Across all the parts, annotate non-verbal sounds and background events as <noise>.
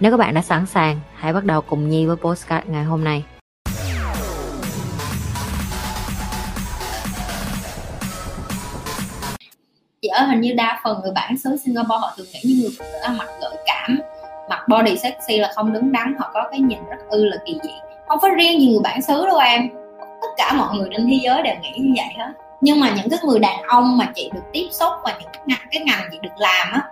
Nếu các bạn đã sẵn sàng, hãy bắt đầu cùng Nhi với postcard ngày hôm nay. chị ở hình như đa phần người bản xứ Singapore họ thường nghĩ như người phụ nữ ăn mặc gợi cảm mặc body sexy là không đứng đắn họ có cái nhìn rất ư là kỳ dị. Không phải riêng gì người bản xứ đâu em. Tất cả mọi người trên thế giới đều nghĩ như vậy hết. Nhưng mà những cái người đàn ông mà chị được tiếp xúc và những cái ngành, cái ngành chị được làm á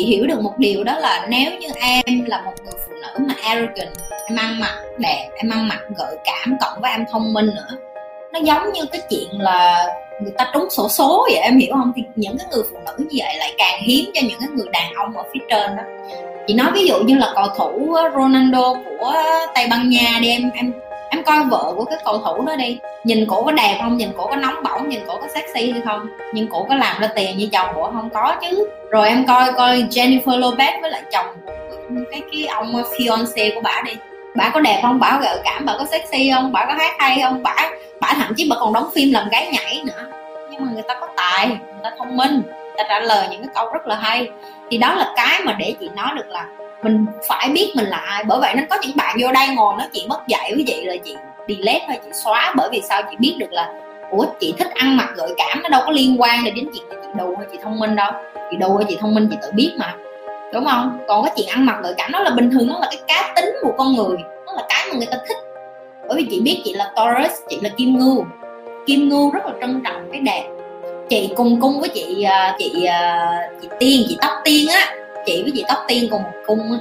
chị hiểu được một điều đó là nếu như em là một người phụ nữ mà arrogant, em ăn mặc đẹp, em ăn mặc gợi cảm cộng với em thông minh nữa, nó giống như cái chuyện là người ta trúng sổ số vậy, em hiểu không? Thì những cái người phụ nữ như vậy lại càng hiếm cho những cái người đàn ông ở phía trên đó. Chị nói ví dụ như là cầu thủ Ronaldo của Tây Ban Nha đi, em em em coi vợ của cái cầu thủ đó đi. Nhìn cổ có đẹp không? Nhìn cổ có nóng bỏng? Nhìn cổ có sexy hay không? Nhưng cổ có làm ra tiền như chồng của không? Có chứ. Rồi em coi coi Jennifer Lopez với lại chồng cái cái ông fiance của bà đi. Bà có đẹp không? Bà có gợi cảm? Bà có sexy không? Bà có hát hay không? Bà bà thậm chí bà còn đóng phim làm gái nhảy nữa. Nhưng mà người ta có tài, người ta thông minh. Người ta trả lời những cái câu rất là hay. Thì đó là cái mà để chị nói được là mình phải biết mình là ai, bởi vậy nên có những bạn vô đây ngồi nói chuyện mất dạy với chị là chị delete hay chị xóa, bởi vì sao chị biết được là, ủa, chị thích ăn mặc gợi cảm, nó đâu có liên quan đến chuyện chị đù hay chị thông minh đâu. Chị đù hay chị thông minh chị tự biết mà. Đúng không? Còn cái chuyện ăn mặc gợi cảm, nó là bình thường, nó là cái cá tính của con người, nó là cái mà người ta thích. Bởi vì chị biết chị là Taurus, chị là Kim Ngưu. Kim Ngưu rất là trân trọng cái đẹp. Chị cùng cung với chị à, chị à, chị Tiên, chị Tóc Tiên á chị với chị Tóc Tiên cùng một cung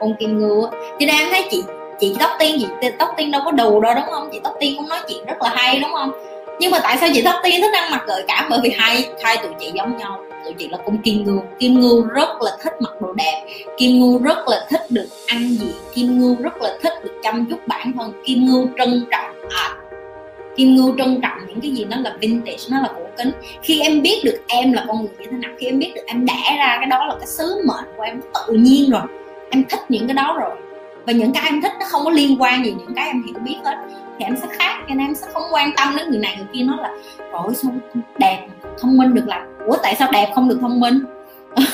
cung Kim Ngưu á. Chị đang thấy chị chị Tóc Tiên chị Tóc Tiên đâu có đù đâu đúng không? Chị Tóc Tiên cũng nói chuyện rất là hay đúng không? Nhưng mà tại sao chị Tóc Tiên thích ăn mặc gợi cảm? Bởi vì hai hai tụi chị giống nhau. Tụi chị là cung kim ngưu kim ngưu rất là thích mặc đồ đẹp. Kim ngưu rất là thích được ăn gì kim ngưu rất là thích được chăm chút bản thân. Kim ngưu trân trọng à, kim ngưu trân trọng những cái gì nó là vintage, nó là cổ kính. Khi em biết được em là con người như thế nào, khi em biết được em đẻ ra cái đó là cái sứ mệnh của em tự nhiên rồi, em thích những cái đó rồi. Và những cái em thích nó không có liên quan gì, những cái em hiểu biết hết, thì em sẽ khác, cho nên em sẽ không quan tâm đến người này người kia nói là rồi sao đẹp thông minh được làm? Ủa, tại sao đẹp không được thông minh? <laughs>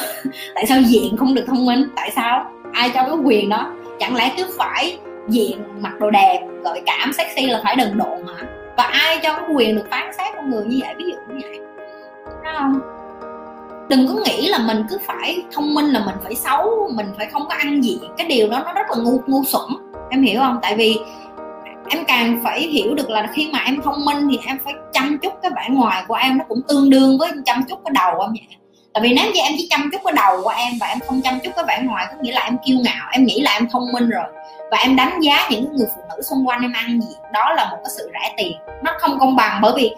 Tại sao diện không được thông minh? Tại sao? Ai cho cái quyền đó? Chẳng lẽ cứ phải diện mặc đồ đẹp, gợi cảm sexy là phải đần độn hả? Và ai cho cái quyền được phán xét con người như vậy, ví dụ như vậy. Đúng không? Đừng có nghĩ là mình cứ phải thông minh là mình phải xấu, mình phải không có ăn diện cái điều đó nó rất là ngu ngu xuẩn. Em hiểu không? Tại vì em càng phải hiểu được là khi mà em thông minh thì em phải chăm chút cái vẻ ngoài của em, nó cũng tương đương với chăm chút cái đầu em vậy tại vì nếu như em chỉ chăm chút cái đầu của em và em không chăm chút cái vẻ ngoài, có nghĩa là em kiêu ngạo, em nghĩ là em thông minh rồi. Và em đánh giá những người phụ nữ xung quanh em ăn diện, đó là một cái sự rẻ tiền. Nó không công bằng bởi vì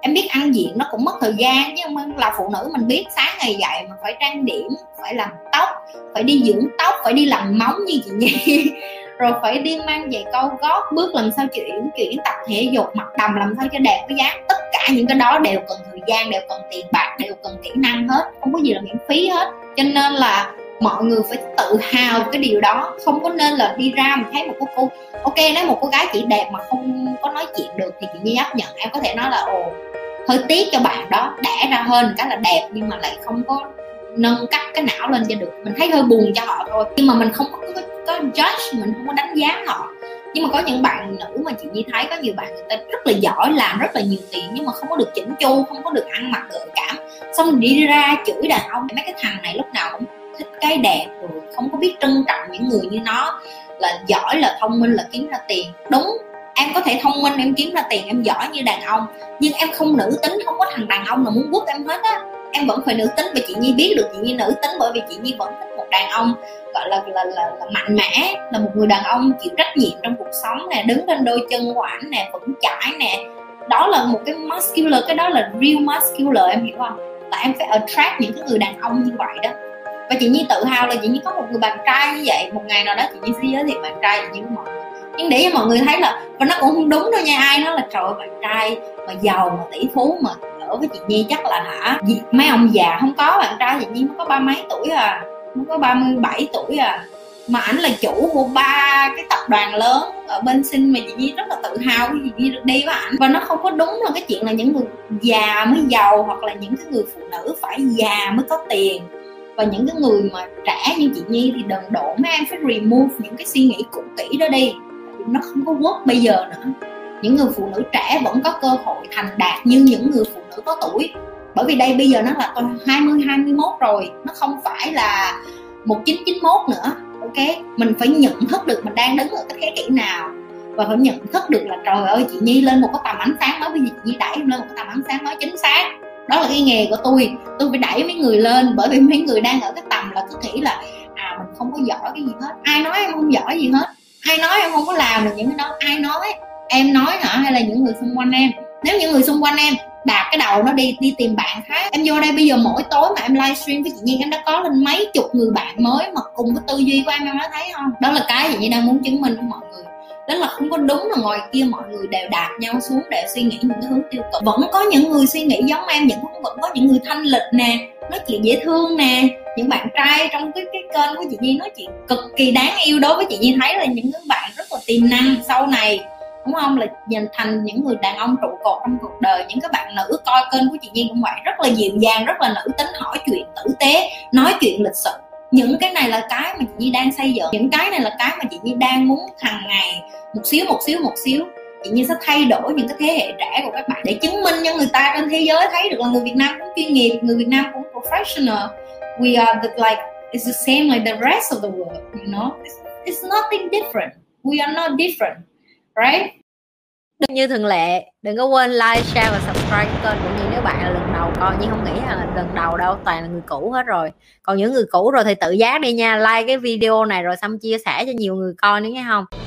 em biết ăn diện nó cũng mất thời gian, nhưng mà là phụ nữ mình biết sáng ngày dậy mà phải trang điểm, phải làm tóc, phải đi dưỡng tóc, phải đi làm móng như chị nhi. <laughs> Rồi phải đi mang giày câu gót, bước làm sao chuyển chuyển tập thể dục, mặc đầm làm sao cho đẹp với dáng tất cả những cái đó đều cần thời gian đều cần tiền bạc đều cần kỹ năng hết không có gì là miễn phí hết. Cho nên là mọi người phải tự hào cái điều đó không có nên là đi ra mà thấy một cô cô ok nếu một cô gái chỉ đẹp mà không có nói chuyện được thì chị như chấp nhận. Em có thể nói là ồ hơi tiếc cho bạn đó đẻ ra hơn cái là đẹp nhưng mà lại không có nâng cấp cái não lên cho được. Mình thấy hơi buồn cho họ thôi nhưng mà mình không có, có, có judge mình không có đánh giá họ nhưng mà có những bạn nữ mà chị Nhi thấy có nhiều bạn người ta rất là giỏi, làm rất là nhiều tiền nhưng mà không có được chỉnh chu, không có được ăn mặc gợi cảm. Xong đi ra chửi đàn ông, mấy cái thằng này lúc nào cũng thích cái đẹp rồi không có biết trân trọng những người như nó. Là giỏi là thông minh là kiếm ra tiền. Đúng, em có thể thông minh em kiếm ra tiền, em giỏi như đàn ông, nhưng em không nữ tính, không có thằng đàn ông nào muốn quất em hết á em vẫn phải nữ tính và chị nhi biết được chị nhi nữ tính bởi vì chị nhi vẫn thích một đàn ông gọi là là, là, là mạnh mẽ là một người đàn ông chịu trách nhiệm trong cuộc sống nè đứng trên đôi chân của ảnh nè vững chãi nè. Đó là một cái muscular cái đó là real muscular em hiểu không? Là em phải attract những cái người đàn ông như vậy đó. Và chị nhi tự hào là chị nhi có một người bạn trai như vậy. Một ngày nào đó chị nhi sẽ giới thiệu bạn trai chị nhi với mọi người. Nhưng để cho mọi người thấy là và nó cũng không đúng đâu nha ai nói là trời ơi, bạn trai mà giàu mà tỷ phú mà ở với chị nhi chắc là hả? Mấy ông già không có bạn trai, chị nhi mới có ba mấy tuổi à. Mới có 37 tuổi à. Mà ảnh là chủ của ba cái tập đoàn lớn ở bên sinh mà chị Nhi rất là tự hào khi chị Nhi được đi với ảnh. Và nó không có đúng là cái chuyện là những người già mới giàu hoặc là những cái người phụ nữ phải già mới có tiền. Và những cái người mà trẻ như chị Nhi thì đừng đổ mấy em phải remove những cái suy nghĩ cũ kỹ đó đi. Nó không có work bây giờ nữa. Những người phụ nữ trẻ vẫn có cơ hội thành đạt như những người phụ nữ có tuổi. Bởi vì đây bây giờ nó là 20 21 rồi, nó không phải là 1991 nữa, ok? Mình phải nhận thức được mình đang đứng ở cái thế kỷ nào và phải nhận thức được là trời ơi, chị Nhi lên một cái tầm ánh sáng mới, bây giờ chị Nhi đẩy lên một cái tầm ánh sáng mới chính xác. Đó là cái nghề của tôi. Tôi phải đẩy mấy người lên bởi vì mấy người đang ở cái tầm là cứ nghĩ là à mình không có giỏi cái gì hết. Ai nói em không giỏi gì hết? Ai nói em không có làm được những cái đó? Ai nói? Em nói hả? Hay là những người xung quanh em? Nếu những người xung quanh em đạp cái đầu nó đi đi tìm bạn khác. Em vô đây bây giờ mỗi tối mà em livestream với chị Nhiên em đã có lên mấy chục người bạn mới mà cùng với tư duy của em em đã thấy không? Đó là cái chị Nhiên đang muốn chứng minh với mọi người. Đó là không có đúng là ngoài kia mọi người đều đạp nhau xuống để suy nghĩ những cái hướng tiêu cực. Vẫn có những người suy nghĩ giống em, những vẫn có những người thanh lịch nè, nói chuyện dễ thương nè. Những bạn trai trong cái cái kênh của chị Nhi nói chuyện cực kỳ đáng yêu. Đối với chị Nhi thấy là những cái bạn rất là tiềm năng. Sau này đúng không? Là dành thành những người đàn ông trụ cột trong cuộc đời những cái bạn nữ coi kênh của chị nhiên cũng vậy. Rất là dịu dàng rất là nữ tính hỏi chuyện tử tế nói chuyện lịch sự. Những cái này là cái mà chị Nhi đang xây dựng. Những cái này là cái mà chị Nhi đang muốn hàng ngày một xíu một xíu một xíu. Chị Nhi sẽ thay đổi những cái thế hệ trẻ của các bạn để chứng minh cho người ta trên thế giới thấy được là người Việt Nam cũng chuyên nghiệp người Việt Nam cũng professional. We are the, like it's the same like the rest of the world you know? It's, it's nothing different. We are not different right? Như thường lệ, đừng có quên like, share và subscribe kênh của Nhi. Nếu bạn là lần đầu, coi nhưng không nghĩ là lần đầu đâu, toàn là người cũ hết rồi. Còn những người cũ rồi thì tự giác đi nha, like cái video này rồi xong chia sẻ cho nhiều người coi nữa nghe không?